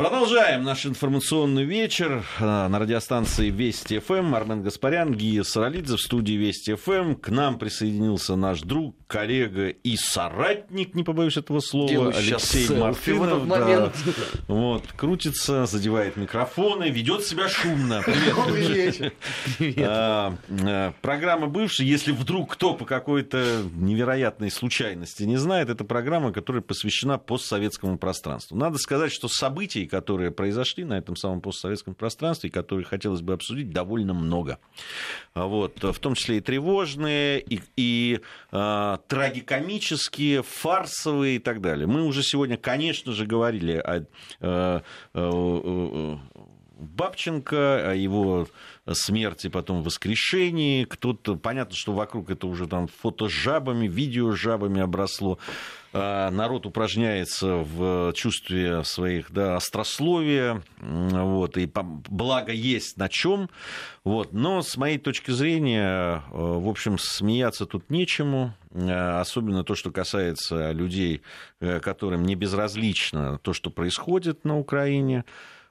Продолжаем наш информационный вечер э, на радиостанции Вести ФМ. Армен Гаспарян, Гия Саралидзе в студии Вести ФМ. К нам присоединился наш друг, коллега и соратник, не побоюсь этого слова, Делаю Алексей Мартынов. да. Вот, крутится, задевает микрофоны, ведет себя шумно. Привет. Вечер. А, а, Программа бывшая, если вдруг кто по какой-то невероятной случайности не знает, это программа, которая посвящена постсоветскому пространству. Надо сказать, что событий, которые произошли на этом самом постсоветском пространстве, которые хотелось бы обсудить, довольно много. Вот, в том числе и тревожные, и, и а, трагикомические, фарсовые и так далее. Мы уже сегодня, конечно же, говорили о, э, э, Бабченко, о его смерти, потом воскрешении. Кто-то, понятно, что вокруг это уже там фото с жабами, видео с жабами обросло. А, Народ упражняется в чувстве своих да, острословия, вот, и благо есть на чем. Вот. Но с моей точки зрения, э, в общем, смеяться тут нечему, э, особенно то, что касается людей, э, которым не безразлично то, что происходит на Украине.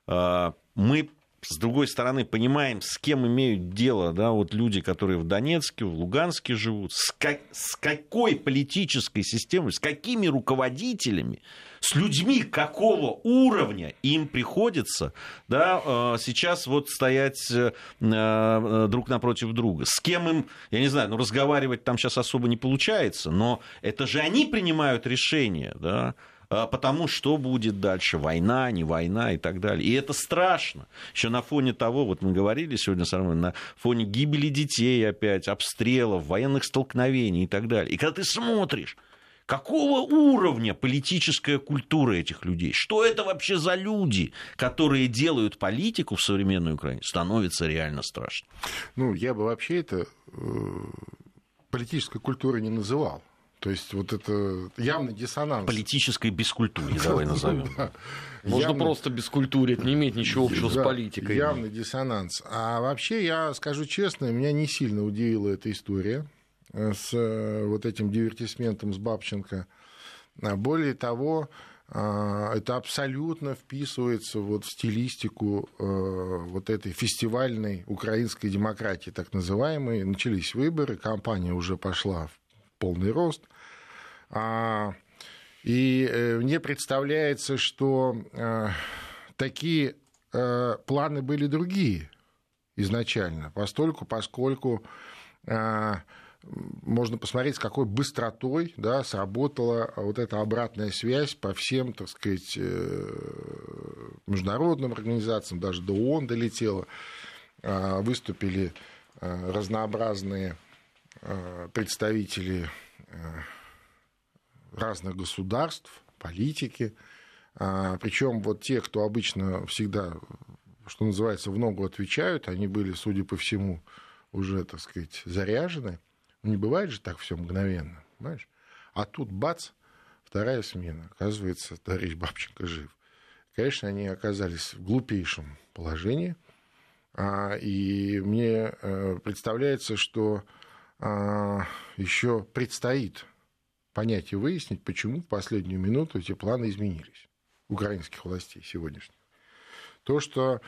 А, Мы с другой стороны, понимаем, с кем имеют дело да, вот люди, которые в Донецке, в Луганске живут, с, как- с какой политической системой, с какими руководителями, с людьми какого уровня им приходится да, э, сейчас вот стоять э, э, друг напротив друга. С кем им, я не знаю, ну разговаривать там сейчас особо не получается, но это же они принимают решения, да, потому что будет дальше, война, не война и так далее. И это страшно. Еще на фоне того, вот мы говорили сегодня с Арменом, на фоне гибели детей опять, обстрелов, военных столкновений и так далее. И когда ты смотришь, Какого уровня политическая культура этих людей? Что это вообще за люди, которые делают политику в современной Украине? Становится реально страшно. Ну, я бы вообще это э, политической культурой не называл. То есть вот это явный диссонанс. Политической бескультуре, давай назовем. Да. Можно Явный- просто это не имеет ничего общего да, с политикой. Явный диссонанс. А вообще, я скажу честно, меня не сильно удивила эта история э, с э, вот этим дивертисментом с Бабченко. А Более того, а, это абсолютно вписывается вот в стилистику э, вот этой фестивальной украинской демократии, так называемой. Начались выборы, кампания уже пошла в полный рост. А, И э, мне представляется, что э, такие э, планы были другие изначально, постольку, поскольку можно посмотреть, с какой быстротой да, сработала вот эта обратная связь по всем, так сказать, международным организациям, даже до ООН долетела, Э, выступили разнообразные представители э, разных государств, политики, причем вот те, кто обычно всегда, что называется, в ногу отвечают, они были, судя по всему, уже, так сказать, заряжены. Ну, не бывает же так все мгновенно, понимаешь? А тут бац, вторая смена. Оказывается, товарищ Бабченко жив. Конечно, они оказались в глупейшем положении. А, И мне э, представляется, что еще предстоит понять и выяснить, почему в последнюю минуту эти планы изменились украинских властей сегодняшних. То, что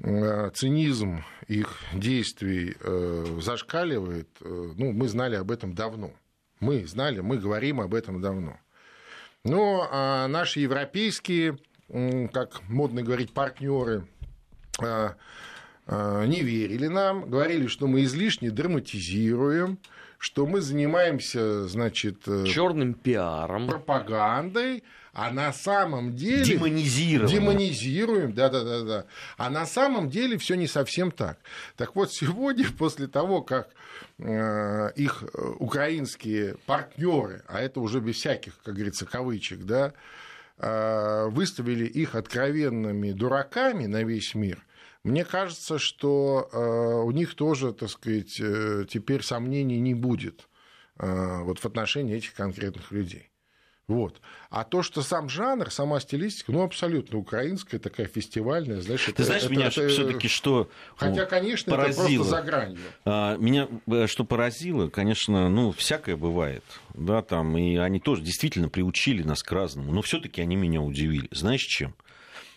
э, цинизм их действий э, зашкаливает, э, ну, мы знали об этом давно. Мы знали, мы говорим об этом давно. Но а наши европейские, как модно говорить, партнеры а, а, не верили нам, говорили, что мы излишне драматизируем, что мы занимаемся, значит, э, Черным пиаром. пропагандой, а на самом деле... Демонизировано. Демонизируем, да-да-да. А на самом деле все не совсем так. Так вот, сегодня, после того, как э, их э, украинские партнеры, а это уже без всяких, как говорится, кавычек, да, э, выставили их откровенными дураками на весь мир, мне кажется, что э, у них тоже, так сказать, э, теперь сомнений не будет э, вот в отношении этих конкретных людей. Вот. А то, что сам жанр, сама стилистика, ну, абсолютно украинская, такая фестивальная, знаешь, Ты это- знаешь, это- меня это- все-таки что Хотя, ну, конечно, это поразило? просто за гранью. А, Меня что поразило, конечно, ну, всякое бывает, да, там, и они тоже действительно приучили нас к разному, но все-таки они меня удивили. Знаешь чем?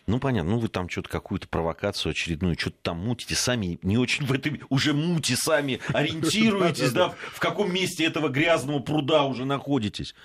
Ну, понятно, ну вы там что-то какую-то провокацию очередную, что-то там мутите, сами не очень в этой уже мути сами ориентируетесь, да, в каком месте этого грязного пруда уже находитесь.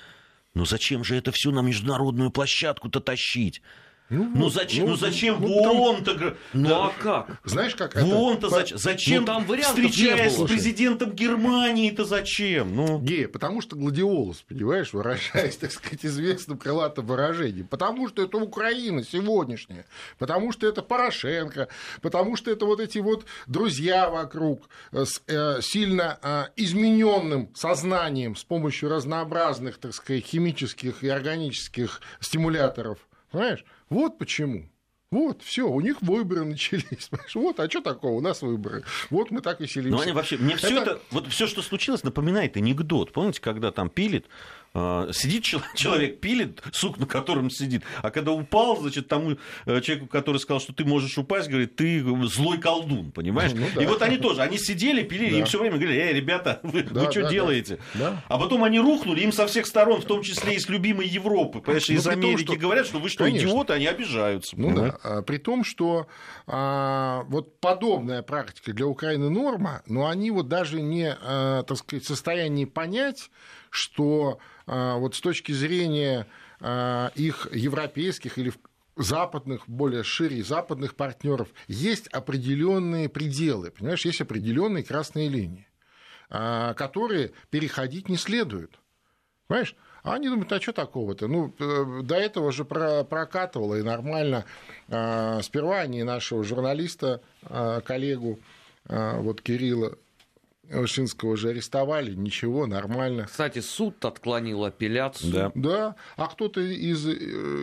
Но зачем же это все на международную площадку-то тащить? Ну, ну зачем, ну, ну зачем ну, ВОН-то? Ну а как? Знаешь, как ВОН-то зачем? Зачем ну, там встречаясь с президентом Германии-то зачем? Ну... Гея, потому что гладиолус, понимаешь, выражаясь, так сказать, известным крылатым выражением. Потому что это Украина сегодняшняя. Потому что это Порошенко. Потому что это вот эти вот друзья вокруг с э, сильно э, измененным сознанием с помощью разнообразных, так сказать, химических и органических стимуляторов. Понимаешь? Вот почему. Вот, все, у них выборы начались. Вот, а что такого? У нас выборы. Вот мы так веселимся. Ну, они вообще, мне все это... это, вот все, что случилось, напоминает анекдот. Помните, когда там пилит сидит человек, пилит, сук, на котором сидит, а когда упал, значит, тому э, человеку, который сказал, что ты можешь упасть, говорит, ты злой колдун, понимаешь? Ну, да. И вот они тоже, они сидели, пилили, да. им все время говорили, эй, ребята, вы, да, вы что да, делаете? Да. А потом они рухнули, им со всех сторон, в том числе из любимой Европы, понимаешь, ну, из Америки, том, что... говорят, что вы что, Конечно. идиоты, они обижаются. Ну да, а, при том, что а, вот подобная практика для Украины норма, но они вот даже не, а, так сказать, в состоянии понять, что а, вот с точки зрения а, их европейских или западных, более шире западных партнеров, есть определенные пределы, понимаешь, есть определенные красные линии, а, которые переходить не следует. Понимаешь? А они думают, а что такого-то? Ну, э, до этого же прокатывало и нормально. Сперва они нашего журналиста, коллегу, вот Кирилла Вышинского же арестовали, ничего, нормально. Кстати, суд отклонил апелляцию. Да, да. а кто-то из э,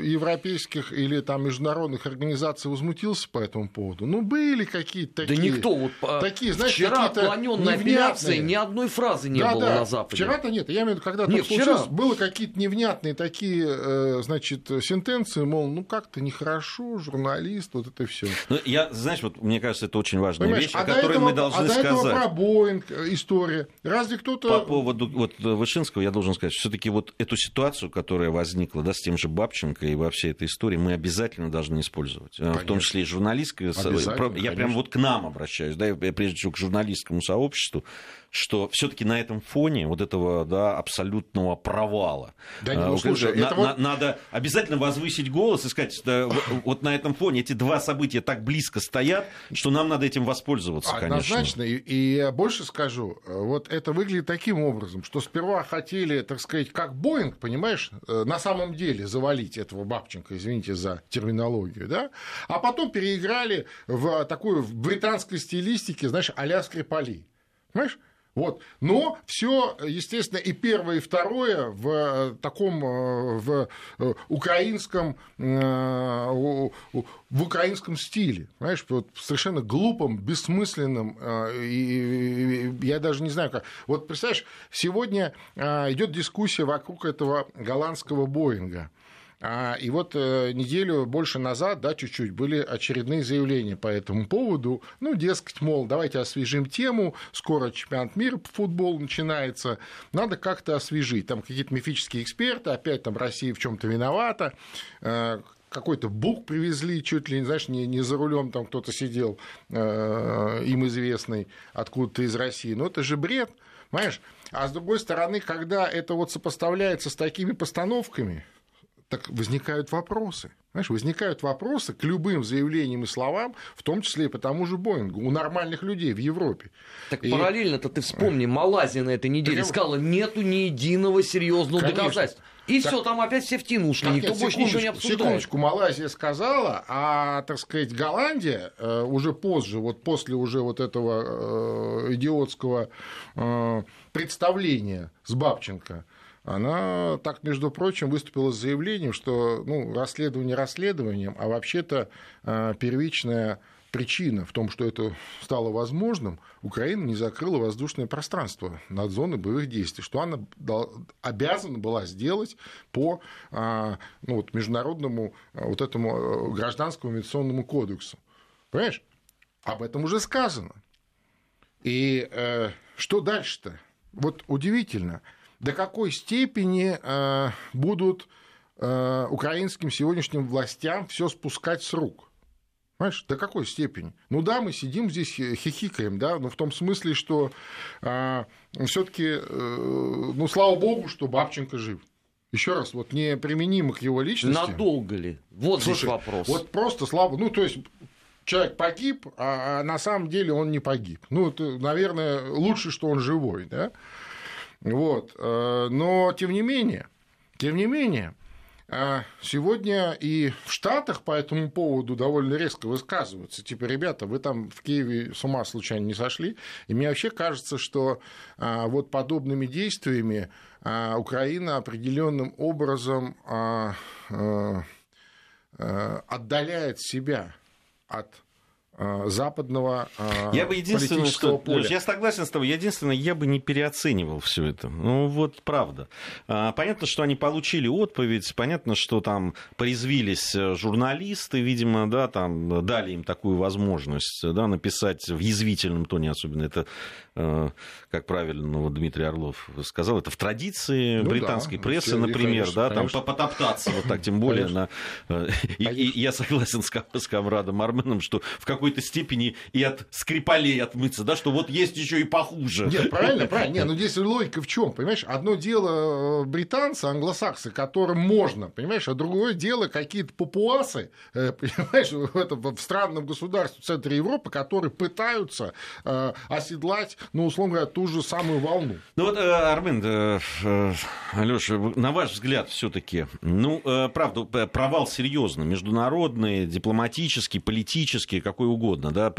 европейских или там международных организаций возмутился по этому поводу? Ну, были какие-то такие... Да никто. Вот, такие, знаешь, вчера отклоненной апелляции ни одной фразы не да, было да. на Западе. Вчера-то нет. Я имею в виду, когда нет, вчера... случилось, было какие-то невнятные такие, э, значит, сентенции, мол, ну, как-то нехорошо, журналист, вот это все. Ну, я, знаешь, вот мне кажется, это очень важная Понимаешь, вещь, а о которой этого, мы должны а сказать. До этого про Боинг, история. Разве кто-то... По поводу вот, Вышинского я должен сказать, все таки вот эту ситуацию, которая возникла да, с тем же Бабченко и во всей этой истории, мы обязательно должны использовать. Конечно. В том числе и журналистское... Я прям вот к нам обращаюсь, да, прежде всего к журналистскому сообществу, что все-таки на этом фоне вот этого да, абсолютного провала да, ну, слушай, на, вот... надо обязательно возвысить голос и сказать, да, вот на этом фоне эти два события так близко стоят, что нам надо этим воспользоваться, Однозначно. конечно. И, и я больше скажу, вот это выглядит таким образом, что сперва хотели, так сказать, как Боинг, понимаешь, э, на самом деле завалить этого Бабченко, извините за терминологию, да, а потом переиграли в такой в британской стилистике, знаешь, а-ля Скрипали. Понимаешь? Вот. Но все, естественно, и первое, и второе в э, таком э, в э, украинском, в украинском стиле. Знаешь, вот совершенно глупом, бессмысленном. И я даже не знаю, как. Вот представляешь, сегодня идет дискуссия вокруг этого голландского Боинга. А, и вот э, неделю больше назад, да, чуть-чуть, были очередные заявления по этому поводу. Ну, дескать, мол, давайте освежим тему, скоро чемпионат мира по футболу начинается, надо как-то освежить. Там какие-то мифические эксперты, опять там Россия в чем то виновата, э, какой-то бук привезли, чуть ли, знаешь, не, не за рулем там кто-то сидел, э, им известный, откуда-то из России. Но это же бред, понимаешь? А с другой стороны, когда это вот сопоставляется с такими постановками, так возникают вопросы. Знаешь, возникают вопросы к любым заявлениям и словам, в том числе и по тому же Боингу, у нормальных людей в Европе. Так и... параллельно-то ты вспомни, Малайзия на этой неделе сказала, нету ни единого серьезного Конечно. доказательства. И так... все, там опять все в тину ушли, так, никто нет, больше ничего не обсуждает. Секундочку, Малайзия сказала, а, так сказать, Голландия э, уже позже, вот после уже вот этого э, идиотского э, представления с Бабченко, она так, между прочим, выступила с заявлением, что ну, расследование расследованием, а вообще-то э, первичная причина в том, что это стало возможным, Украина не закрыла воздушное пространство над зоной боевых действий, что она обязана была сделать по э, ну, вот, международному э, вот этому гражданскому авиационному кодексу. Понимаешь? Об этом уже сказано. И э, что дальше-то? Вот удивительно – до какой степени э, будут э, украинским сегодняшним властям все спускать с рук. Понимаешь, до какой степени? Ну да, мы сидим здесь, хихикаем, да, но в том смысле, что а, все-таки, э, ну, слава богу, что Бабченко жив. Еще раз, вот неприменимо к его личности. Надолго ли? Вот Слушай, здесь вопрос. Вот просто слава, ну, то есть человек погиб, а, а на самом деле он не погиб. Ну, это, наверное, лучше, что он живой, да. Вот. Э, но тем не менее, тем не менее, а сегодня и в Штатах по этому поводу довольно резко высказываются. Типа, ребята, вы там в Киеве с ума случайно не сошли. И мне вообще кажется, что а, вот подобными действиями Украина определенным образом отдаляет себя от Э, западного э, я бы единственное, что, поля. Я согласен с тобой. Единственное, я бы не переоценивал все это. Ну, вот правда. А, понятно, что они получили отповедь, понятно, что там порезвились э, журналисты, видимо, да, там дали им такую возможность да, написать в язвительном тоне, особенно это, как правильно ну, вот Дмитрий Орлов сказал, это в традиции ну, британской да, прессы, например, конечно, да, там конечно. потоптаться вот так, тем более на... И, и я согласен с, с комрадом Арменом, что в какой-то степени и от Скрипалей отмыться, да, что вот есть еще и похуже. Нет, правильно, правильно. Нет, ну здесь логика в чем, понимаешь? Одно дело э, британцы, англосаксы, которым можно, понимаешь, а другое дело какие-то папуасы, э, понимаешь, в, этом, в странном государстве в центре Европы, которые пытаются э, оседлать, ну, условно говоря, ту же самую волну. Ну вот, Армен, Алёша, на ваш взгляд, все-таки, ну, правда, провал серьезный, международный, дипломатический, политический, какой угодно, да,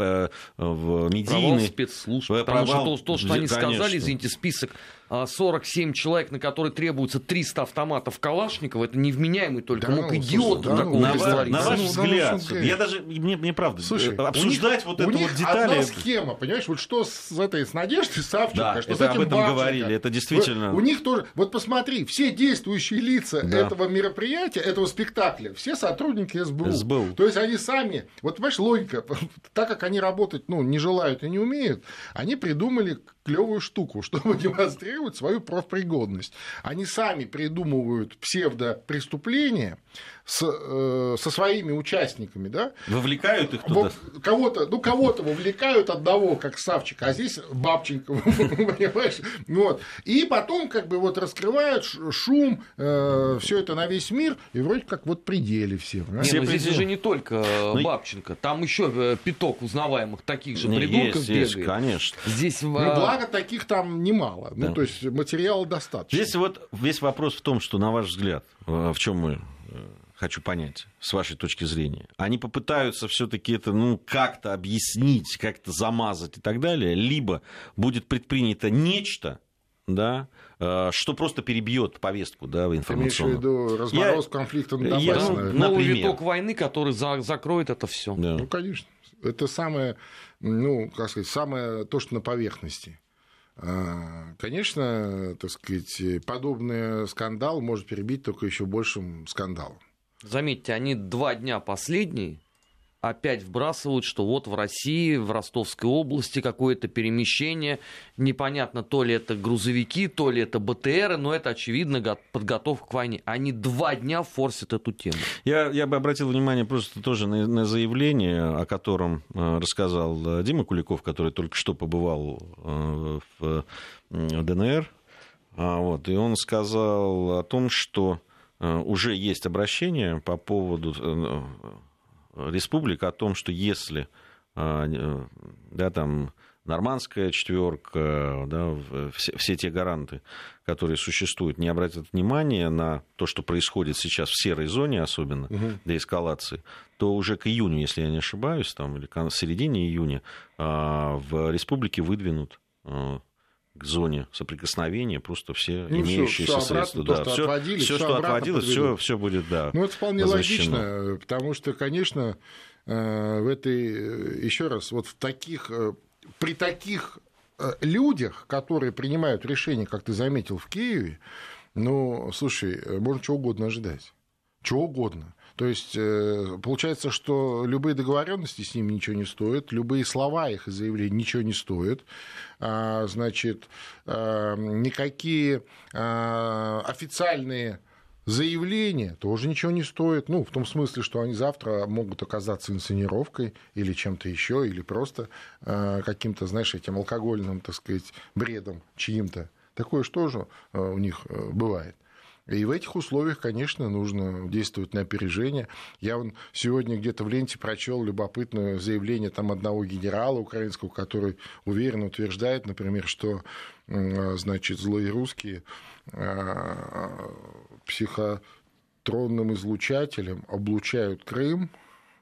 в медийный... Провал спецслужб, провал... потому что то, то что они конечно. сказали, извините, список 47 человек, на которые требуется 300 автоматов Калашникова, это невменяемый только да, мог ну, идиот да, такого на, говорить. На ваш ну, взгляд, ну, я даже, мне, мне правда, Слушай, обсуждать них, вот это вот детали... одна схема, понимаешь, вот что с этой, с Надеждой Савченко, да, что это с этим об этом Бабченко. говорили, это действительно... У, у них тоже, вот посмотри, все действующие лица да. этого мероприятия, этого спектакля, все сотрудники СБУ. СБУ. То есть они сами, вот понимаешь, логика, так как они работать, ну, не желают и не умеют, они придумали клевую штуку, чтобы демонстрировать свою профпригодность. Они сами придумывают псевдопреступления, с, э, со своими участниками, да? Вовлекают их туда? Кого-то, ну, кого-то вовлекают одного, как Савчика, а здесь Бабченко, понимаешь? Вот. И потом как бы вот раскрывают шум, э, все это на весь мир, и вроде как вот пределе все. все ну, здесь же не только ну, Бабченко, там еще э, пяток узнаваемых таких же придурков есть, бегает. Есть, конечно. Здесь, ну, благо таких там немало. Ну, да. Ну, то есть материала достаточно. Здесь вот весь вопрос в том, что, на ваш взгляд, в чем мы хочу понять, с вашей точки зрения. Они попытаются все-таки это ну, как-то объяснить, как-то замазать и так далее, либо будет предпринято нечто, да, э, что просто перебьет повестку да, информационную. Ты имеешь в виду размороз я, конфликта на Донбассе? Я, ну, новый виток войны, который за, закроет это все. Да. Ну, конечно. Это самое, ну, как сказать, самое то, что на поверхности. А, конечно, так сказать, подобный скандал может перебить только еще большим скандалом. Заметьте, они два дня последние опять вбрасывают, что вот в России, в Ростовской области какое-то перемещение. Непонятно, то ли это грузовики, то ли это БТРы, но это, очевидно, подготовка к войне. Они два дня форсят эту тему. Я, я бы обратил внимание просто тоже на, на заявление, о котором э, рассказал э, Дима Куликов, который только что побывал э, в ДНР. А, вот, и он сказал о том, что уже есть обращение по поводу республик о том, что если да, там, нормандская четверка, да, все, все те гаранты, которые существуют, не обратят внимания на то, что происходит сейчас в серой зоне, особенно угу. для эскалации, то уже к июню, если я не ошибаюсь, там, или к середине июня, в республике выдвинут к зоне соприкосновения просто все ну, имеющиеся все, средства. Обратно, да, то, что все, отводили, все, что отводилось, все, все будет, да. Ну, это вполне защищено. логично, потому что, конечно, э, в этой, еще раз, вот в таких, э, при таких э, людях, которые принимают решения, как ты заметил, в Киеве, ну, слушай, можно чего угодно ожидать. Чего угодно. То есть э, получается, что любые договоренности с ними ничего не стоят, любые слова их заявления ничего не стоят. А, значит, а, никакие а, официальные Заявление тоже ничего не стоит. Ну, в том смысле, что они завтра могут оказаться инсценировкой или чем-то еще, или просто э, каким-то, знаешь, этим алкогольным, так сказать, бредом чьим-то. Такое что же э, у них э, бывает. И в этих условиях, конечно, нужно действовать на опережение. Я вон сегодня где-то в ленте прочел любопытное заявление там одного генерала украинского, который уверенно утверждает, например, что значит, злые русские а, психотронным излучателем облучают Крым,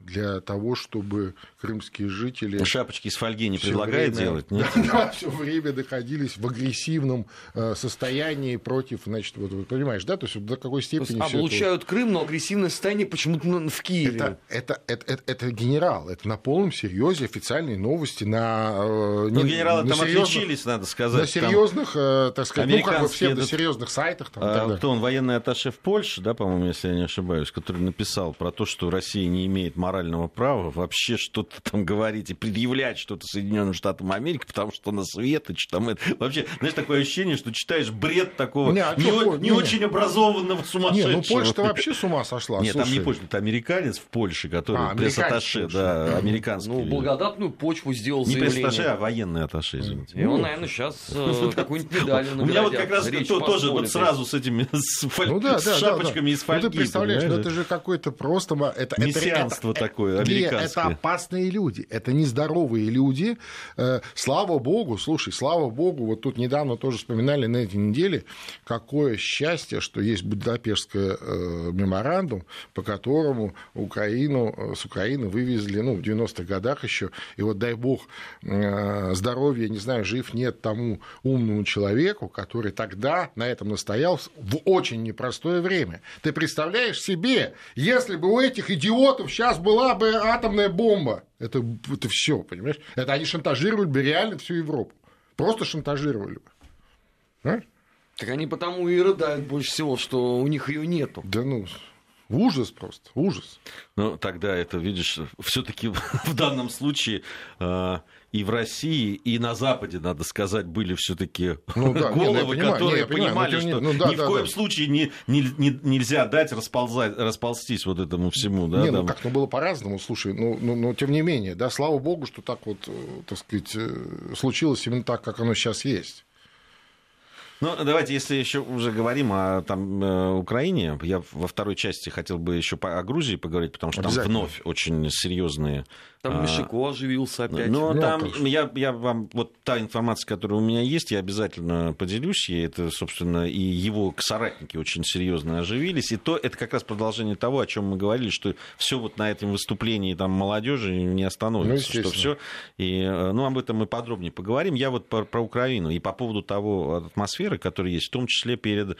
для того, чтобы крымские жители... Шапочки из фольги не предлагает время, делать? Нет? Да, все время находились в агрессивном э, состоянии против, значит, вот вы понимаешь, да, то есть до какой степени... То есть облучают это... Крым, но агрессивное состояние почему-то в Киеве. Это, это, это, это, это генерал, это на полном серьезе официальные новости на... Э, ну, генералы там серьезных, отличились, надо сказать. На серьезных, там, э, так сказать, ну, как бы все на серьезных сайтах. Там, а, кто он, военный атташе в Польше, да, по-моему, если я не ошибаюсь, который написал про то, что Россия не имеет морального морального права вообще что-то там говорить и предъявлять что-то Соединенным Штатам Америки, потому что на Светоч там это... Вообще, знаешь, такое ощущение, что читаешь бред такого не, а не, что, не, не очень образованного сумасшедшего. Не, ну Польша-то вообще с ума сошла. Нет, там не Польша, это американец в Польше, который а, пресс-атташе, да, американский. Ну, благодатную почву сделал Не пресс-атташе, а военный атташе, извините. И он, наверное, сейчас э, какую-нибудь медаль У меня вот как раз тоже вот сразу с этими ну шапочками из фольги. Ну ты представляешь, ну это же какой-то просто... Мессианство такое, американское это опасные люди, это нездоровые люди. Э, слава богу, слушай, слава богу, вот тут недавно тоже вспоминали на этой неделе, какое счастье, что есть Будапештская э, меморандум, по которому Украину, э, с Украины вывезли, ну, в 90-х годах еще, и вот дай бог здоровья, не знаю, жив нет тому умному человеку, который тогда на этом настоял в очень непростое время. Ты представляешь себе, если бы у этих идиотов сейчас была бы атомная бомба. Это, это все, понимаешь? Это они шантажировали бы реально всю Европу. Просто шантажировали бы. Понимаешь? Так они потому и рыдают больше всего, что у них ее нету. Да ну, ужас просто, ужас. Ну, тогда это, видишь, все-таки в данном случае э, и в России, и на Западе, надо сказать, были все-таки ну, да, головы, не, ну, которые понимаю, понимали, что ну, да, ни да, в коем да. случае не, не, не, нельзя дать расползать, расползтись вот этому всему. Да, не, ну как, ну было по-разному, слушай, ну, ну, но тем не менее, да, слава богу, что так вот, э, так сказать, э, случилось именно так, как оно сейчас есть. Ну, давайте, если еще уже говорим о там, э, Украине, я во второй части хотел бы еще о Грузии поговорить, потому что там вновь очень серьезные там а, Мишико оживился опять. Ну, ну там я, я вам, вот та информация, которая у меня есть, я обязательно поделюсь ей. Это, собственно, и его соратники очень серьезно оживились. И то, это как раз продолжение того, о чем мы говорили, что все вот на этом выступлении там молодежи не остановится. Ну, что все. И, э, ну, об этом мы подробнее поговорим. Я вот про, про Украину и по поводу того атмосферы, которая есть, в том числе перед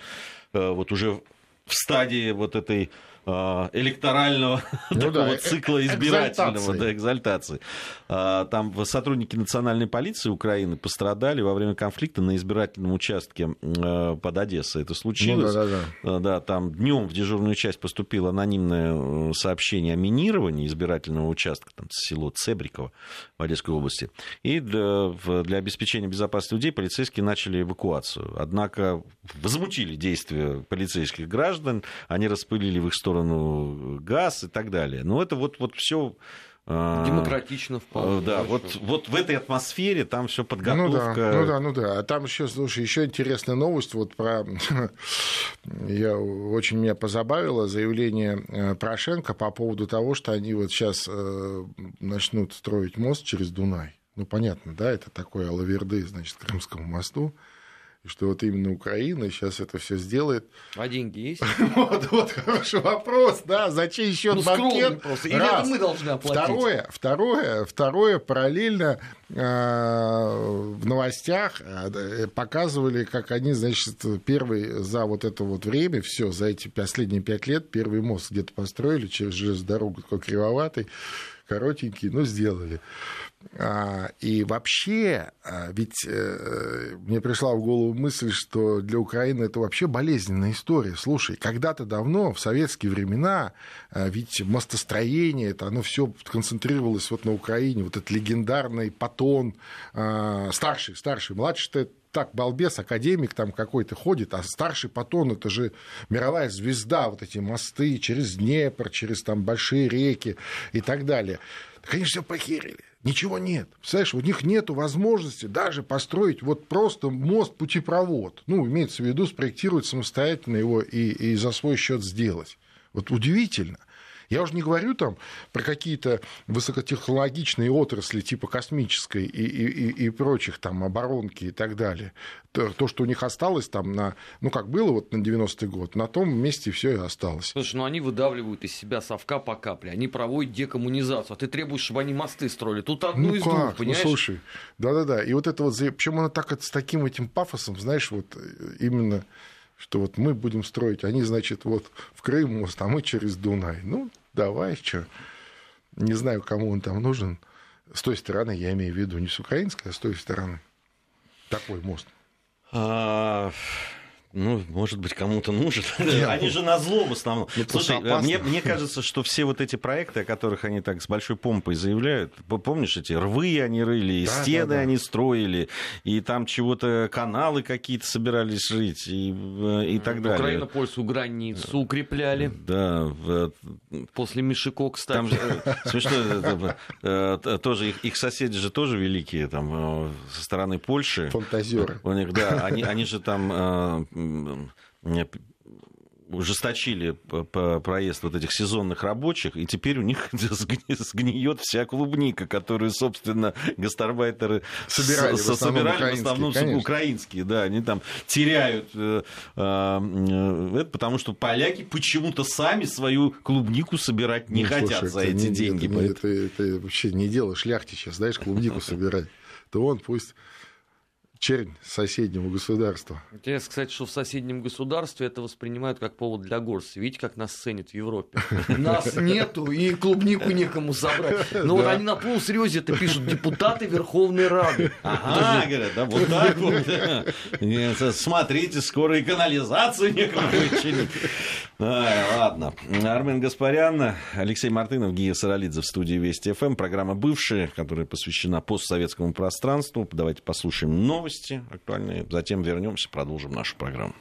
э, вот уже в стадии вот этой а, электорального ну, такого да, цикла избирательного, экзальтации. да, экзальтации. Там сотрудники национальной полиции Украины пострадали во время конфликта на избирательном участке под Одессой. Это случилось. Ну, да, да, да. да, там днем в дежурную часть поступило анонимное э, сообщение о минировании избирательного участка, там село Цебриково в Одесской области. И для, для обеспечения безопасности людей полицейские начали эвакуацию. Однако возмутили действия полицейских граждан, они распылили в их сторону сторону газ и так далее. Но это вот, вот все а, Демократично вполне. Да, вот, вот в этой атмосфере там все подготовка. Ну да, ну да, ну да. А там еще, слушай, еще интересная новость. Вот про я очень меня позабавило заявление э, Порошенко по поводу того, что они вот сейчас э, начнут строить мост через Дунай. Ну, понятно, да, это такое алаверды, значит, Крымскому мосту и что вот именно Украина сейчас это все сделает. А деньги есть? вот, вот хороший вопрос, да, зачем еще ну, банкет? Просто. Или Раз. это мы должны оплатить? Второе, второе, второе параллельно э, в новостях э, показывали, как они, значит, первый за вот это вот время, все за эти последние пять лет, первый мост где-то построили через железную дорогу, такой кривоватый, коротенький, но сделали. А, и вообще, а, ведь э, мне пришла в голову мысль, что для Украины это вообще болезненная история. Слушай, когда-то давно, в советские времена, а, ведь мостостроение, это оно все концентрировалось вот на Украине, вот этот легендарный Патон, старший, старший, младший так балбес, академик там какой-то ходит, а старший Патон это же мировая звезда, вот эти мосты через Днепр, через там большие реки и так далее. Они все похерили. Ничего нет. Представляешь, у них нет возможности даже построить вот просто мост-путепровод. Ну, имеется в виду, спроектировать самостоятельно его и, и за свой счет сделать. Вот удивительно. Я уже не говорю там про какие-то высокотехнологичные отрасли типа космической и, и, и, и прочих там оборонки и так далее. То, то, что у них осталось там на, ну как было вот на 90-й год, на том месте все и осталось. Слушай, ну они выдавливают из себя совка по капле, они проводят декоммунизацию, а ты требуешь, чтобы они мосты строили. Тут одну ну из как? двух, Ну понимаешь? слушай, да-да-да. И вот это вот, причем она так с таким этим пафосом, знаешь, вот именно что вот мы будем строить, они, значит, вот в Крым мост, а мы через Дунай. Ну, давай, что. Не знаю, кому он там нужен. С той стороны, я имею в виду, не с украинской, а с той стороны. Такой мост. Ну, может быть, кому-то нужен. Они же на зло в основном. ну, Слушай, опасно. мне, мне кажется, что все вот эти проекты, о которых они так с большой помпой заявляют, помнишь, эти рвы они рыли, и Да, стены да, да. они строили, и там чего-то каналы какие-то собирались жить, и, э, и так далее. Украина польскую границу укрепляли. Да, После Мишико, кстати. там же э, смешно, э, тоже их, их соседи же тоже великие, там, э, со стороны Польши. Фантазеры. У них, да, они, они же там э, ужесточили проезд вот этих сезонных рабочих, и теперь у них сгни- сгниет вся клубника, которую, собственно, гастарбайтеры Собирали в с- основном собирали в основном конечно. украинские, да, они там теряют э, э, э, это, потому что поляки почему-то сами свою клубнику собирать не Ну, хотят слушай, за эти не- деньги. Это, это, это вообще не дело шляхтича, знаешь, клубнику собирать. То он пусть чернь соседнего государства. Интересно сказать, что в соседнем государстве это воспринимают как повод для гордости. Видите, как нас ценят в Европе? Нас нету, и клубнику некому собрать. Но вот они на полусерьезе это пишут депутаты Верховной Рады. Ага, говорят, да, вот так вот. Смотрите, скоро и канализацию некому будет чинить. Ай, ладно. Армен Гаспарян, Алексей Мартынов, Гия Саралидзе в студии Вести ФМ. Программа «Бывшие», которая посвящена постсоветскому пространству. Давайте послушаем новости актуальные. Затем вернемся, продолжим нашу программу.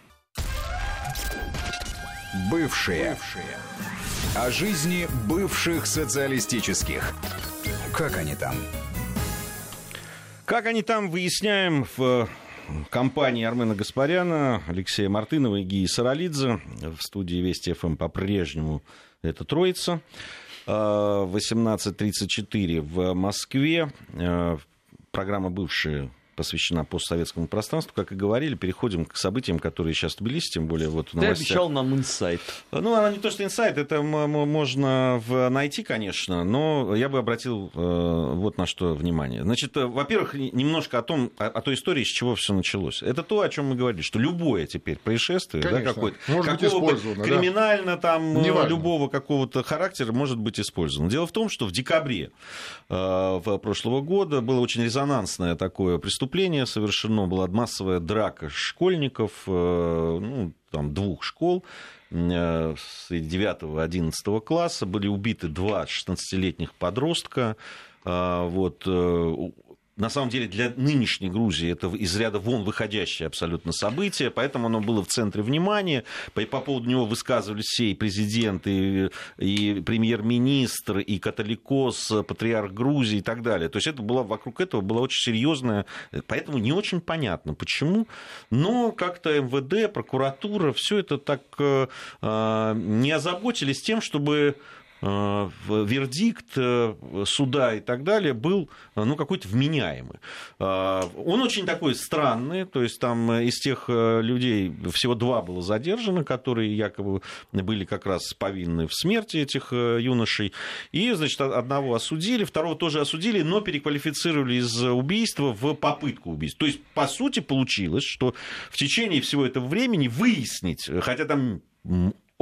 Бывшие. О жизни бывших социалистических. Как они там? Как они там, выясняем в компании Армена Гаспаряна, Алексея Мартынова и Гии Саралидзе. В студии Вести ФМ по-прежнему это троица. А, 18.34 в Москве. А, Программа «Бывшие» посвящена постсоветскому пространству. Как и говорили, переходим к событиям, которые сейчас в Тбилиси, тем более вот в Ты новостях. обещал нам инсайт. Ну, она не то, что инсайт, это можно в- найти, конечно, но я бы обратил э, вот на что внимание. Значит, э, во-первых, немножко о том, о, о той истории, с чего все началось. Это то, о чем мы говорили, что любое теперь происшествие, да, Конечно. какое-то, Может быть какого бы использовано, да. криминально там э, Неважно. любого какого-то характера может быть использовано. Дело в том, что в декабре э, прошлого года было очень резонансное такое преступление совершено, была массовая драка школьников, э, ну, там, двух школ, э, среди 9-11 класса, были убиты два 16-летних подростка, А, вот, э, на самом деле для нынешней Грузии это из ряда вон выходящее абсолютно событие, поэтому оно было в центре внимания. По, по поводу него высказывались все и президент, и, и премьер-министр, и католикос, патриарх Грузии и так далее. То есть это было, вокруг этого была очень серьезная, поэтому не очень понятно, почему. Но как-то МВД, прокуратура, все это так э, э, не озаботились тем, чтобы вердикт э, суда и так далее был э, ну, какой-то вменяемый. Э, Он очень такой странный, то есть там э, из тех э, людей всего два было задержано, которые якобы были как раз повинны в смерти этих э, юношей. И, значит, одного осудили, второго тоже осудили, но переквалифицировали из убийства в попытку убийства. То есть, по сути, получилось, что в течение всего этого времени выяснить, хотя там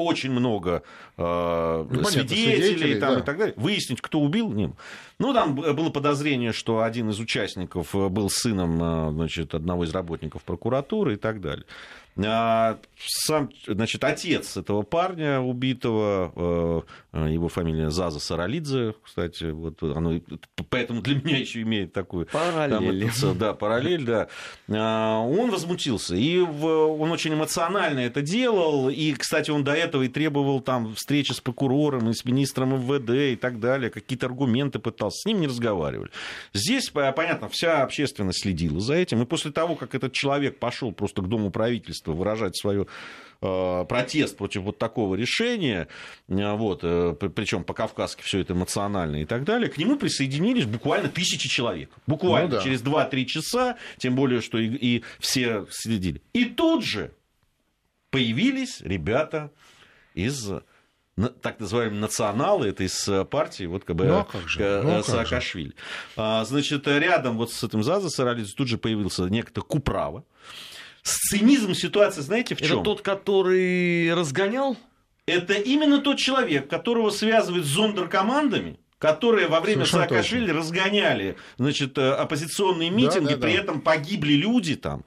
очень много э, свидетелей, свидетелей, там, да. и так далее. Выяснить, кто убил, было. Ну, там было подозрение, что один из участников э, был сыном э, значит, одного из работников прокуратуры и так далее. А, сам, значит, отец этого парня убитого, э, его фамилия Заза Саралидзе, кстати, вот оно, поэтому для меня еще имеет такую... Параллель. Там, да, параллель, да. А, он возмутился, и он очень эмоционально это делал, и, кстати, он до этого и требовал там встречи с прокурором и с министром МВД и так далее, какие-то аргументы пытался, с ним не разговаривали. Здесь, понятно, вся общественность следила за этим, и после того, как этот человек пошел просто к Дому правительства выражать свою э, протест против вот такого решения, э, вот, э, причем по-кавказски все это эмоционально и так далее, к нему присоединились буквально тысячи человек. Буквально ну, да. через 2-3 часа, тем более, что и, и все следили. И тут же появились ребята из так называемые националы, это из партии вот как бы ну, а как же? Ну, а Саакашвили. А, значит, рядом вот с этим Заза Саралидзе тут же появился некто Куправа, Цинизм ситуации, знаете, в чем? Это тот, который разгонял? Это именно тот человек, которого связывают с зондеркомандами, которые во время Саакашвили разгоняли значит, э, оппозиционные митинги, да, да, при да. этом погибли люди там.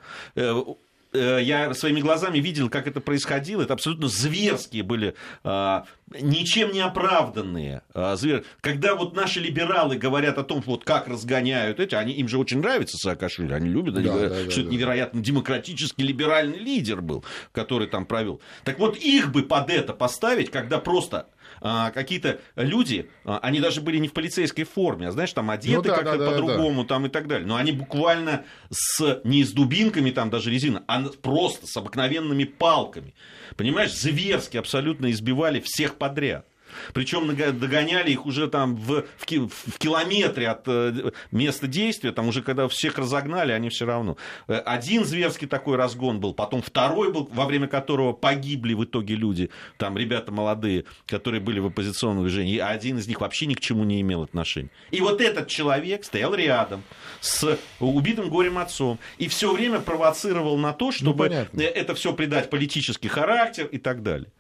Э, я своими глазами видел, как это происходило. Это абсолютно зверские были, а, ничем не оправданные а, звер. Когда вот наши либералы говорят о том, вот как разгоняют эти, они, им же очень нравится Саакашвили, они любят, они да, говорят, да, что да, это да. невероятно демократический либеральный лидер был, который там провел. Так вот их бы под это поставить, когда просто какие-то люди, а, они даже были не в полицейской форме, а знаешь, там одеты ну, да, как-то да, по-другому да. там и так далее. Но они буквально с, не с дубинками там даже резина, а просто с обыкновенными палками. Понимаешь, зверски абсолютно избивали всех подряд. Причем догоняли их уже там в, в, в километре от э, места действия, там уже когда всех разогнали, они все равно. Э, один зверский такой разгон был, потом второй был, во время которого погибли в итоге люди, там ребята молодые, которые были в оппозиционном движении, а один из них вообще ни к чему не имел отношения. И вот этот человек стоял рядом с убитым горем отцом и все время провоцировал на то, чтобы ну, это все придать политический характер и так далее.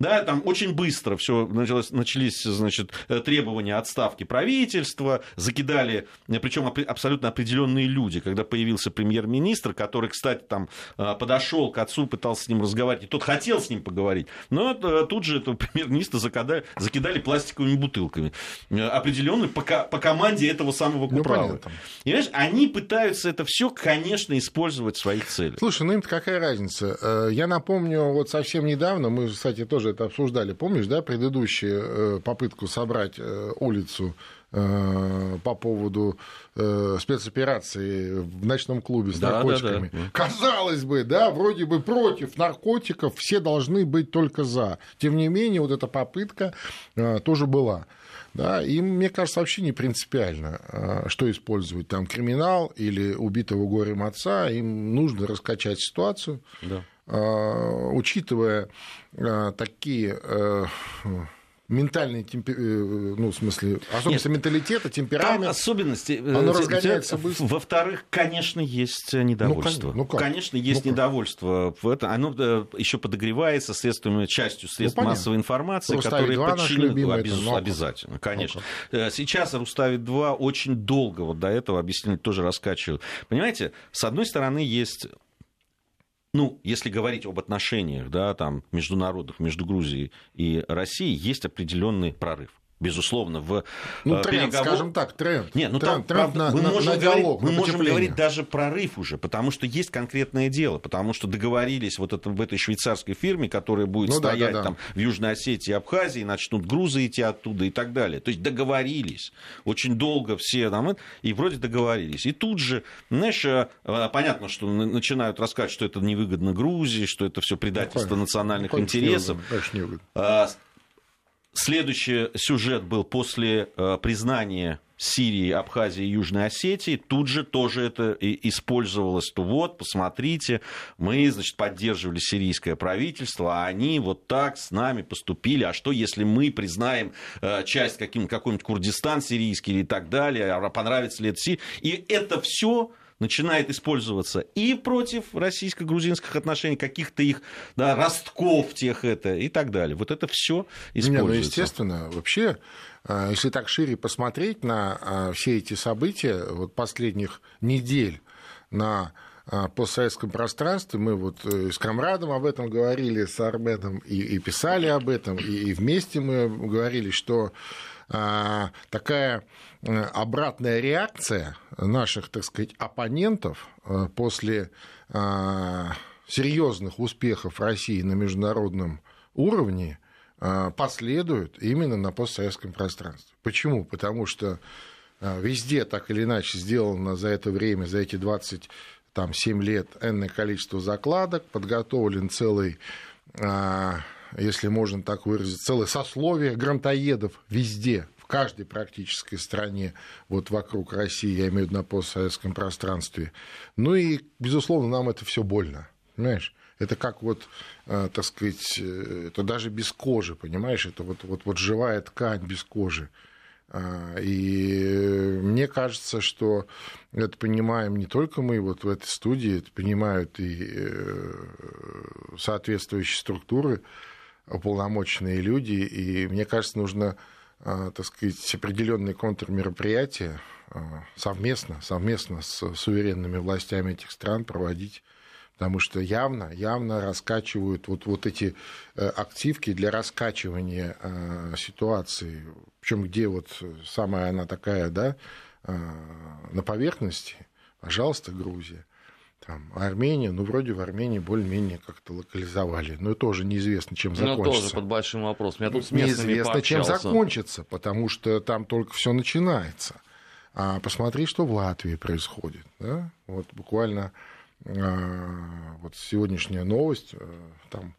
Да, там очень быстро все началось, начались значит, э, требования отставки правительства, закидали, э, причем абсолютно определенные люди, когда появился премьер-министр, который, кстати, там э, подошел к отцу, пытался с ним разговаривать, и тот хотел с ним поговорить, но тут же этого премьер-министра закидали, закидали пластиковыми бутылками, определенные по, по команде этого самого Куправы. Ну, и, знаешь, они пытаются это все, конечно, использовать в своих целях. Слушай, ну им какая разница? Я напомню, вот совсем недавно, мы, кстати, тоже это обсуждали, помнишь, да, предыдущую э, попытку собрать э, улицу э, по поводу спецоперации в ночном клубе с да, наркотиками. Да, да. Казалось бы, да, вроде бы против наркотиков, все должны быть только за. Тем не менее, вот эта попытка тоже была. Да, им, мне кажется, вообще не принципиально, что использовать там криминал или убитого горем отца. Им нужно раскачать ситуацию. Да. Э, учитывая э, такие э, ментальные ну, в смысле, особенности Нет, менталитета, темперамент. Там особенности. Оно разгоняется быстро. Во-вторых, конечно, есть недовольство. Ну, ну как? Конечно, есть ну, недовольство. В это, оно еще подогревается средствами, частью средств ну, массовой информации, Руставит которые подчинены... Обез... Ну, обязательно, конечно. Ну, Сейчас Руставит-2 очень долго вот до этого объяснили, тоже раскачивают. Понимаете, с одной стороны, есть ну, если говорить об отношениях, да, там, международных между Грузией и Россией, есть определенный прорыв безусловно, в ну, э, тренд, переговор... скажем так, тренд. Нет, ну тренд, там, тренд на, мы, на, можем, на диалог, говорить, мы можем говорить даже прорыв уже, потому что есть конкретное дело, потому что договорились вот это, в этой швейцарской фирме, которая будет ну, стоять да, да, да. там в Южной Осетии, Абхазии, начнут грузы идти оттуда и так далее. То есть договорились. Очень долго все там, и вроде договорились. И тут же, знаешь, э, понятно, что начинают рассказывать, что это невыгодно Грузии, что это все предательство ну, национальных ну, интересов. Не выгодно, Следующий сюжет был после э, признания Сирии, Абхазии и Южной Осетии, тут же тоже это использовалось, что вот, посмотрите, мы, значит, поддерживали сирийское правительство, а они вот так с нами поступили, а что, если мы признаем э, часть каким, какой-нибудь Курдистан сирийский или так далее, а понравится ли это Сирии, и это все начинает использоваться и против российско-грузинских отношений, каких-то их да, ростков тех это и так далее. Вот это все используется. Не, ну, естественно, вообще, а, если так шире посмотреть на а, все эти события вот последних недель, на постсоветском пространстве. Мы вот с Камрадом об этом говорили, с Арменом и, и писали об этом, и, и вместе мы говорили, что а, такая обратная реакция наших, так сказать, оппонентов после а, серьезных успехов России на международном уровне а, последуют именно на постсоветском пространстве. Почему? Потому что а, везде так или иначе сделано за это время, за эти 27 лет энное количество закладок, подготовлен целый если можно так выразить, целое сословие грантоедов везде, в каждой практической стране вот вокруг России, я имею в виду на постсоветском пространстве. Ну и, безусловно, нам это все больно. Понимаешь? Это как вот, э, так сказать, э, это даже без кожи, понимаешь? Это вот, вот, вот живая ткань без кожи. А, и мне кажется, что это понимаем не только мы вот в этой студии, это понимают и э, соответствующие структуры, уполномоченные люди. И мне кажется, нужно, так сказать, определенные контрмероприятия совместно, совместно с суверенными властями этих стран проводить потому что явно, явно раскачивают вот, вот эти э, активки для раскачивания э, ситуации, причем где вот самая она такая, да, э, на поверхности, пожалуйста, Грузия. Там, Армения, ну, вроде в Армении более-менее как-то локализовали. Но тоже неизвестно, чем закончится. Ну, тоже под большим вопросом. Я тут с неизвестно, чем закончится, потому что там только все начинается. А посмотри, что в Латвии происходит. Да? Вот буквально а, вот сегодняшняя новость, э, там,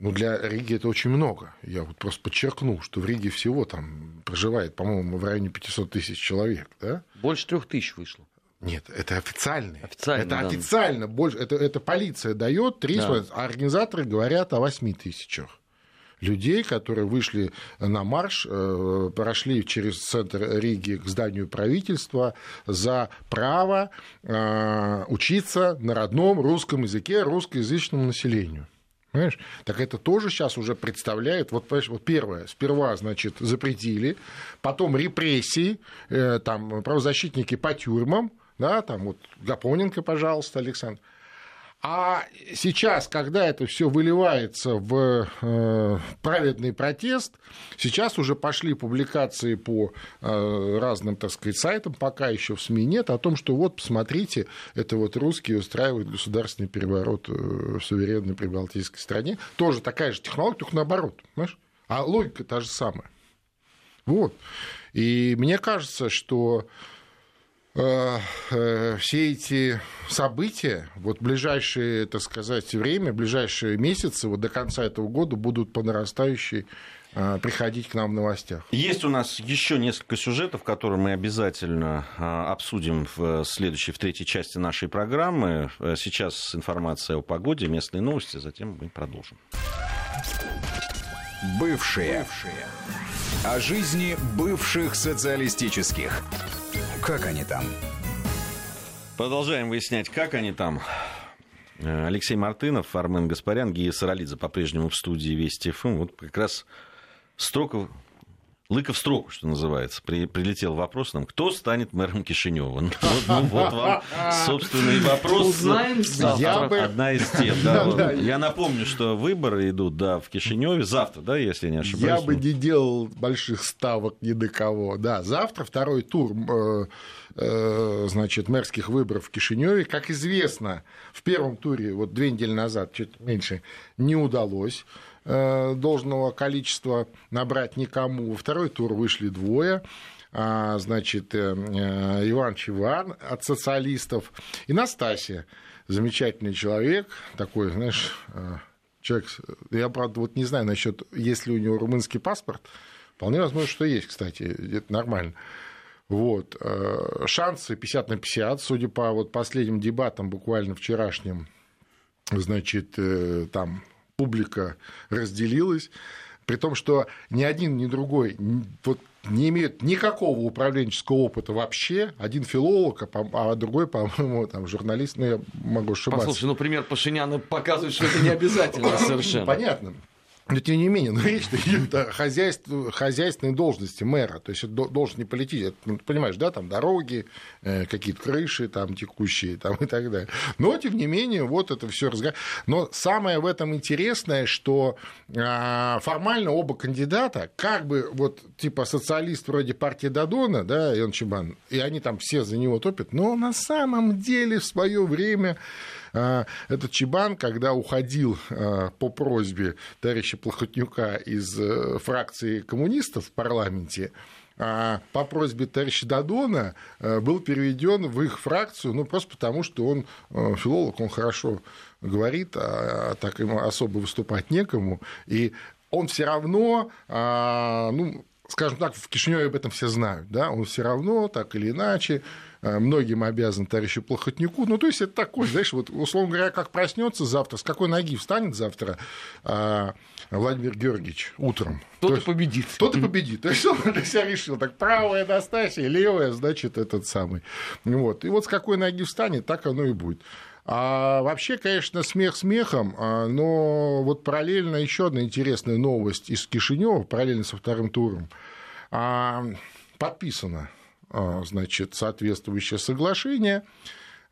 ну, для Риги это очень много. Я вот просто подчеркну, что в Риге всего там проживает, по-моему, в районе 500 тысяч человек, да? Больше трех тысяч вышло. Нет, это официальные. Официально, это да. официально. Больше, это, это полиция дает, три, да. а организаторы говорят о 8 тысячах людей, которые вышли на марш, э, прошли через центр Риги к зданию правительства за право э, учиться на родном русском языке русскоязычному населению. Понимаешь? Так это тоже сейчас уже представляет, вот, понимаешь, вот первое, сперва, значит, запретили, потом репрессии, э, там, правозащитники по тюрьмам, да, там вот Гапоненко, пожалуйста, Александр, а сейчас, когда это все выливается в э, праведный протест, сейчас уже пошли публикации по э, разным, так сказать, сайтам, пока еще в СМИ нет, о том, что вот, посмотрите, это вот русские устраивают государственный переворот э, в суверенной прибалтийской стране. Тоже такая же технология, только наоборот, понимаешь? А логика та же самая. Вот. И мне кажется, что все эти события, вот ближайшее, так сказать, время, ближайшие месяцы, вот до конца этого года будут по нарастающей э, приходить к нам в новостях. Есть у нас еще несколько сюжетов, которые мы обязательно обсудим в следующей, в третьей части нашей программы. Сейчас информация о погоде, местные новости, затем мы продолжим. Бывшие. Бывшие. О жизни бывших социалистических. Как они там? Продолжаем выяснять, как они там. Э, Алексей Мартынов, Армен Гаспарян, Гия Саралидзе по-прежнему в студии Вести ФМ. Вот как раз Строков Лыка в строку, что называется. При, прилетел вопрос нам, кто станет мэром Кишинева. Ну, вот, ну, вот вам, собственный вопрос. Узнаем завтра. Одна из тем. Да, вот. Я напомню, что выборы идут да, в Кишиневе завтра, да, если не ошибаюсь. Я бы не делал больших ставок ни на кого. Да, завтра второй тур э, э, значит, мэрских выборов в Кишиневе. Как известно, в первом туре, вот две недели назад, чуть меньше, не удалось. Э, должного количества набрать никому. Во второй тур вышли двое а, значит, э, э, Иван Чиван от социалистов и Настасья, замечательный человек, такой, знаешь, человек, я, правда, вот не знаю насчет, есть ли у него румынский паспорт, вполне возможно, что есть, кстати, это нормально. Вот. Шансы 50 на 50, судя по вот последним дебатам, буквально вчерашним, значит, там публика разделилась, при том, что ни один, ни другой вот, не имеют никакого управленческого опыта вообще. Один филолог, а, а другой, по-моему, там, журналист, ну, я могу ошибаться. Послушай, ну, пример Пашиняна показывает, что это не обязательно совершенно. Понятно. Но тем не менее, ну, речь идет о хозяйстве, хозяйственной должности мэра. То есть это должен не полететь, ну, понимаешь, да, там дороги, э, какие-то крыши там текущие там, и так далее. Но, тем не менее, вот это все разговор. Но самое в этом интересное, что а, формально оба кандидата, как бы вот типа социалист вроде партии Дадона, да, и он Чебан, и они там все за него топят, но на самом деле в свое время этот Чебан, когда уходил а, по просьбе товарища Плохотнюка из э, фракции коммунистов в парламенте, а, по просьбе товарища Дадона э, был переведен в их фракцию, ну, просто потому, что он э, филолог, он хорошо говорит, а так ему особо выступать некому, и он все равно, ну, скажем так, в Кишиневе об этом все знают, да, он все равно, так или иначе, многим обязан товарищу Плохотнику. Ну, то есть это такой, знаешь, вот, условно говоря, как проснется завтра, с какой ноги встанет завтра а, Владимир Георгиевич утром. Кто-то есть, победит. Кто-то победит. То есть он для себя решил, так правая Настасья, левая, значит, этот самый. Вот. И вот с какой ноги встанет, так оно и будет. А вообще, конечно, смех смехом, а, но вот параллельно еще одна интересная новость из Кишинева, параллельно со вторым туром, а, подписано а, значит, соответствующее соглашение.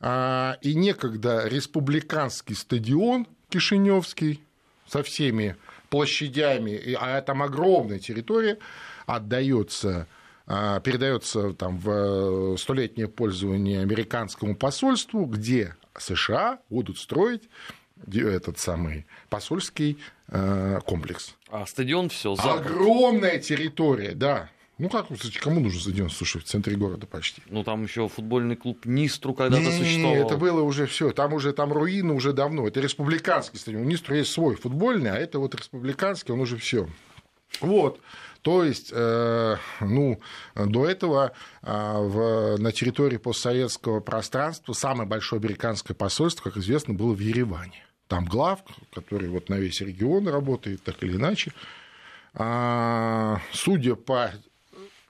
А, и некогда республиканский стадион Кишиневский со всеми площадями, а там огромная территория, отдается а, передается там в столетнее пользование американскому посольству, где США будут строить этот самый посольский комплекс. А стадион все Огромная территория, да. Ну как, кстати, кому нужен стадион, слушай, в центре города почти? Ну там еще футбольный клуб Нистру когда-то не, существовал. Не, это было уже все, там уже там руины уже давно. Это республиканский стадион. У Нистру есть свой футбольный, а это вот республиканский, он уже все. Вот. То есть, э, ну, до этого э, в, на территории постсоветского пространства самое большое американское посольство, как известно, было в Ереване. Там глав, который вот на весь регион работает, так или иначе. А, судя по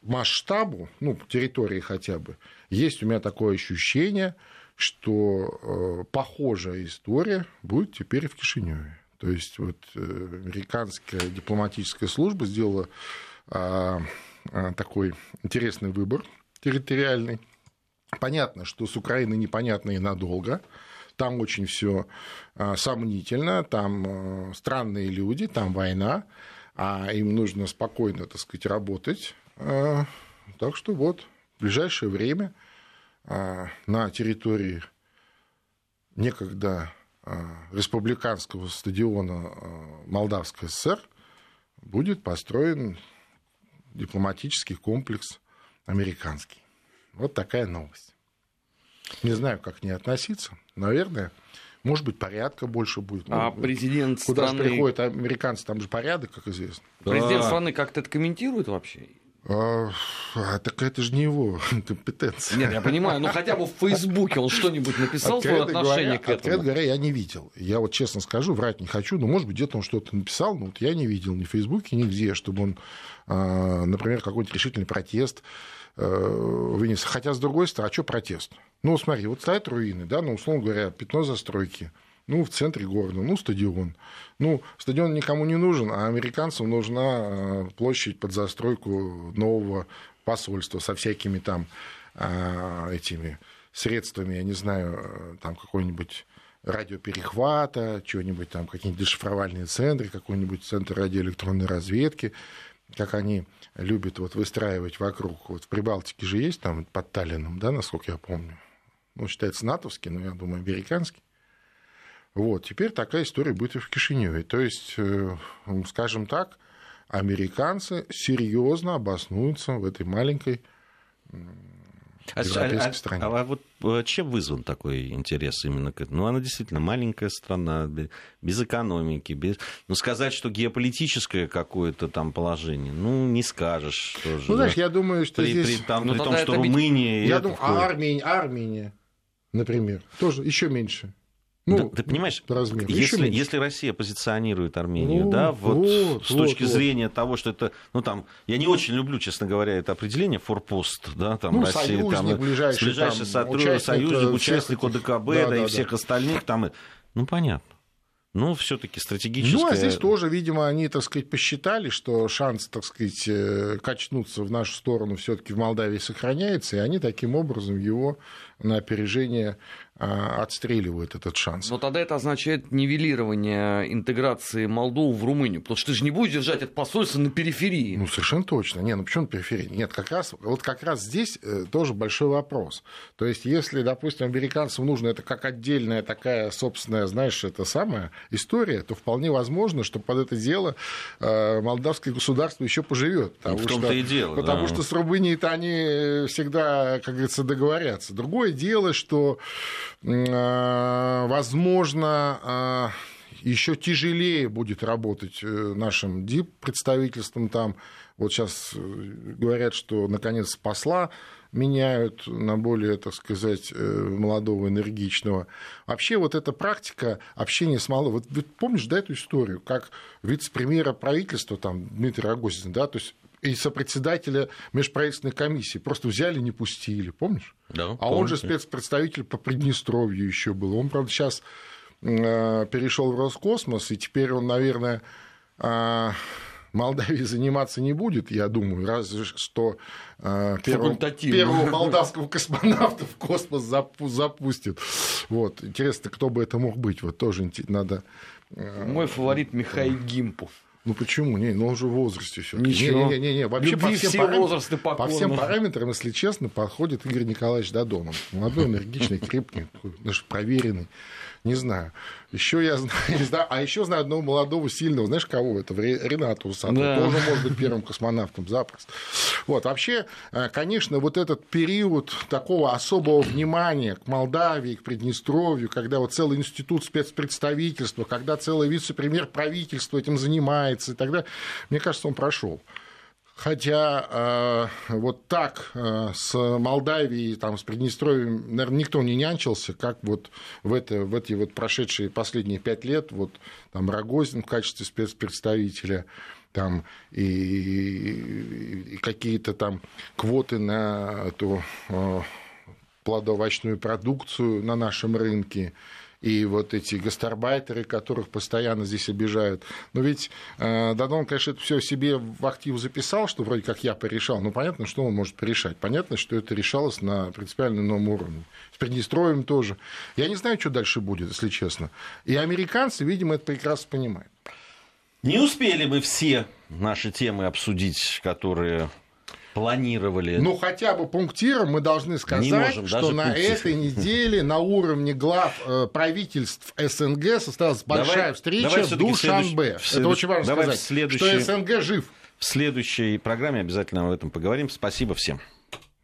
масштабу, ну, территории хотя бы, есть у меня такое ощущение, что э, похожая история будет теперь в Кишиневе. То есть вот э, американская дипломатическая служба сделала э, э, такой интересный выбор территориальный. Понятно, что с Украиной непонятно и надолго. Там очень все э, сомнительно, там э, странные люди, там война, а им нужно спокойно, так сказать, работать а, так что вот, в ближайшее время а, на территории некогда а, республиканского стадиона Молдавской ССР будет построен дипломатический комплекс американский. Вот такая новость. Не знаю, как к ней относиться. Наверное, может быть, порядка больше будет. А ну, президент Куда страны... же приходят американцы, там же порядок, как известно. Президент да. страны как-то это комментирует вообще? А, так это же не его компетенция. Нет, я понимаю, но хотя бы в Фейсбуке он что-нибудь написал, свое отношение говоря, к этому? Откровенно говоря, я не видел. Я вот честно скажу, врать не хочу, но, может быть, где-то он что-то написал, но вот я не видел ни в Фейсбуке, нигде, чтобы он, а, например, какой-то решительный протест э, вынес. Хотя, с другой стороны, а что протест? Ну, смотри, вот стоят руины, да, ну, условно говоря, пятно застройки – ну, в центре города, ну, стадион. Ну, стадион никому не нужен, а американцам нужна э, площадь под застройку нового посольства со всякими там э, этими средствами, я не знаю, э, там какой-нибудь радиоперехвата, чего-нибудь там, какие-нибудь дешифровальные центры, какой-нибудь центр радиоэлектронной разведки, как они любят вот выстраивать вокруг. Вот в Прибалтике же есть там под Таллином, да, насколько я помню. Ну, считается натовский, но я думаю, американский. Вот, теперь такая история будет и в Кишиневе. То есть, э, скажем так, американцы серьезно обоснуются в этой маленькой а, а, стране. А, а вот э, чем вызван такой интерес именно к этому? Ну, она действительно маленькая страна, без экономики, без... Ну, сказать, что геополитическое какое-то там положение, ну, не скажешь. Тоже, ну, знаешь, я думаю, что при, здесь... При, там, ну, при том, что Румыния... Я думаю, а Армения, Армения, например, тоже еще меньше. Ну, да, ты понимаешь, если, если Россия позиционирует Армению, ну, да, вот, вот с точки вот, зрения вот. того, что это, ну там, я не очень люблю, честно говоря, это определение форпост, да, там ну, Россия, там, ближайший, ближайший там, сотрудник, участник, союзник ОДКБ, да, да, да, и всех да. остальных там, ну понятно. ну, все-таки стратегическая... Ну, а здесь тоже, видимо, они, так сказать, посчитали, что шанс, так сказать, э, качнуться в нашу сторону все-таки в Молдавии сохраняется, и они таким образом его на опережение отстреливают этот шанс. Но тогда это означает нивелирование интеграции Молдовы в Румынию, потому что ты же не будешь держать это посольство на периферии. Ну, совершенно точно. Не, ну почему на периферии? Нет, как раз, вот как раз здесь э, тоже большой вопрос. То есть, если, допустим, американцам нужно это как отдельная такая собственная, знаешь, это самая история, то вполне возможно, что под это дело э, молдавское государство еще поживет. Ну, в том-то и дело. Потому да. что с Румынией-то они всегда, как говорится, договорятся. Другое дело, что возможно, э, еще тяжелее будет работать э, нашим ДИП представительством там. Вот сейчас говорят, что наконец посла меняют на более, так сказать, молодого, энергичного. Вообще вот эта практика общения с малым... Вот помнишь, да, эту историю, как вице-премьера правительства, там, Дмитрий Рогозин, да, то есть и сопредседателя межправительственной комиссии. Просто взяли, не пустили, помнишь? Да, а помню. он же спецпредставитель по Приднестровью еще был. Он, правда, сейчас э, перешел в Роскосмос, и теперь он, наверное, э, Молдавии заниматься не будет, я думаю, разве что э, первого, первого молдавского космонавта в космос запустит. Вот. Интересно, кто бы это мог быть? Вот тоже надо... Мой фаворит Михаил Гимпов. Ну почему? Не, ну он же в возрасте все. Ничего. Не, не, не, не. Вообще Любви по всем, все парам... возрасты по всем параметрам, если честно, подходит Игорь Николаевич Додонов. Молодой, энергичный, крепкий, даже проверенный. Не знаю. Еще я знаю, знаю, а еще знаю одного молодого, сильного, знаешь, кого это? Рената Усатова. Да. Тоже может быть первым космонавтом запросто. Вот, вообще, э, конечно, вот этот период такого особого внимания к Молдавии, к Приднестровью, когда вот целый институт спецпредставительства, когда целый вице-премьер правительства этим занимается и так далее, мне кажется, он прошел. Хотя э, вот так э, с Молдавией, там, с Приднестровьем, наверное, никто не нянчился, как вот в, это, в эти вот прошедшие последние пять лет, вот там Рогозин в качестве спецпредставителя, там и, и какие-то там квоты на эту э, плодоовощную продукцию на нашем рынке, и вот эти гастарбайтеры, которых постоянно здесь обижают. Но ведь э, Дадон, конечно, это все себе в актив записал, что вроде как я порешал. Но понятно, что он может порешать. Понятно, что это решалось на принципиально новом уровне. С Приднестровьем тоже. Я не знаю, что дальше будет, если честно. И американцы, видимо, это прекрасно понимают. Не успели мы все наши темы обсудить, которые планировали. Ну, хотя бы пунктиром мы должны сказать, что на этой неделе на уровне глав э, правительств СНГ состоялась большая давай, встреча давай в Душанбе. Следующ... Это очень важно давай сказать, следующий... что СНГ жив. В следующей программе обязательно об этом поговорим. Спасибо всем.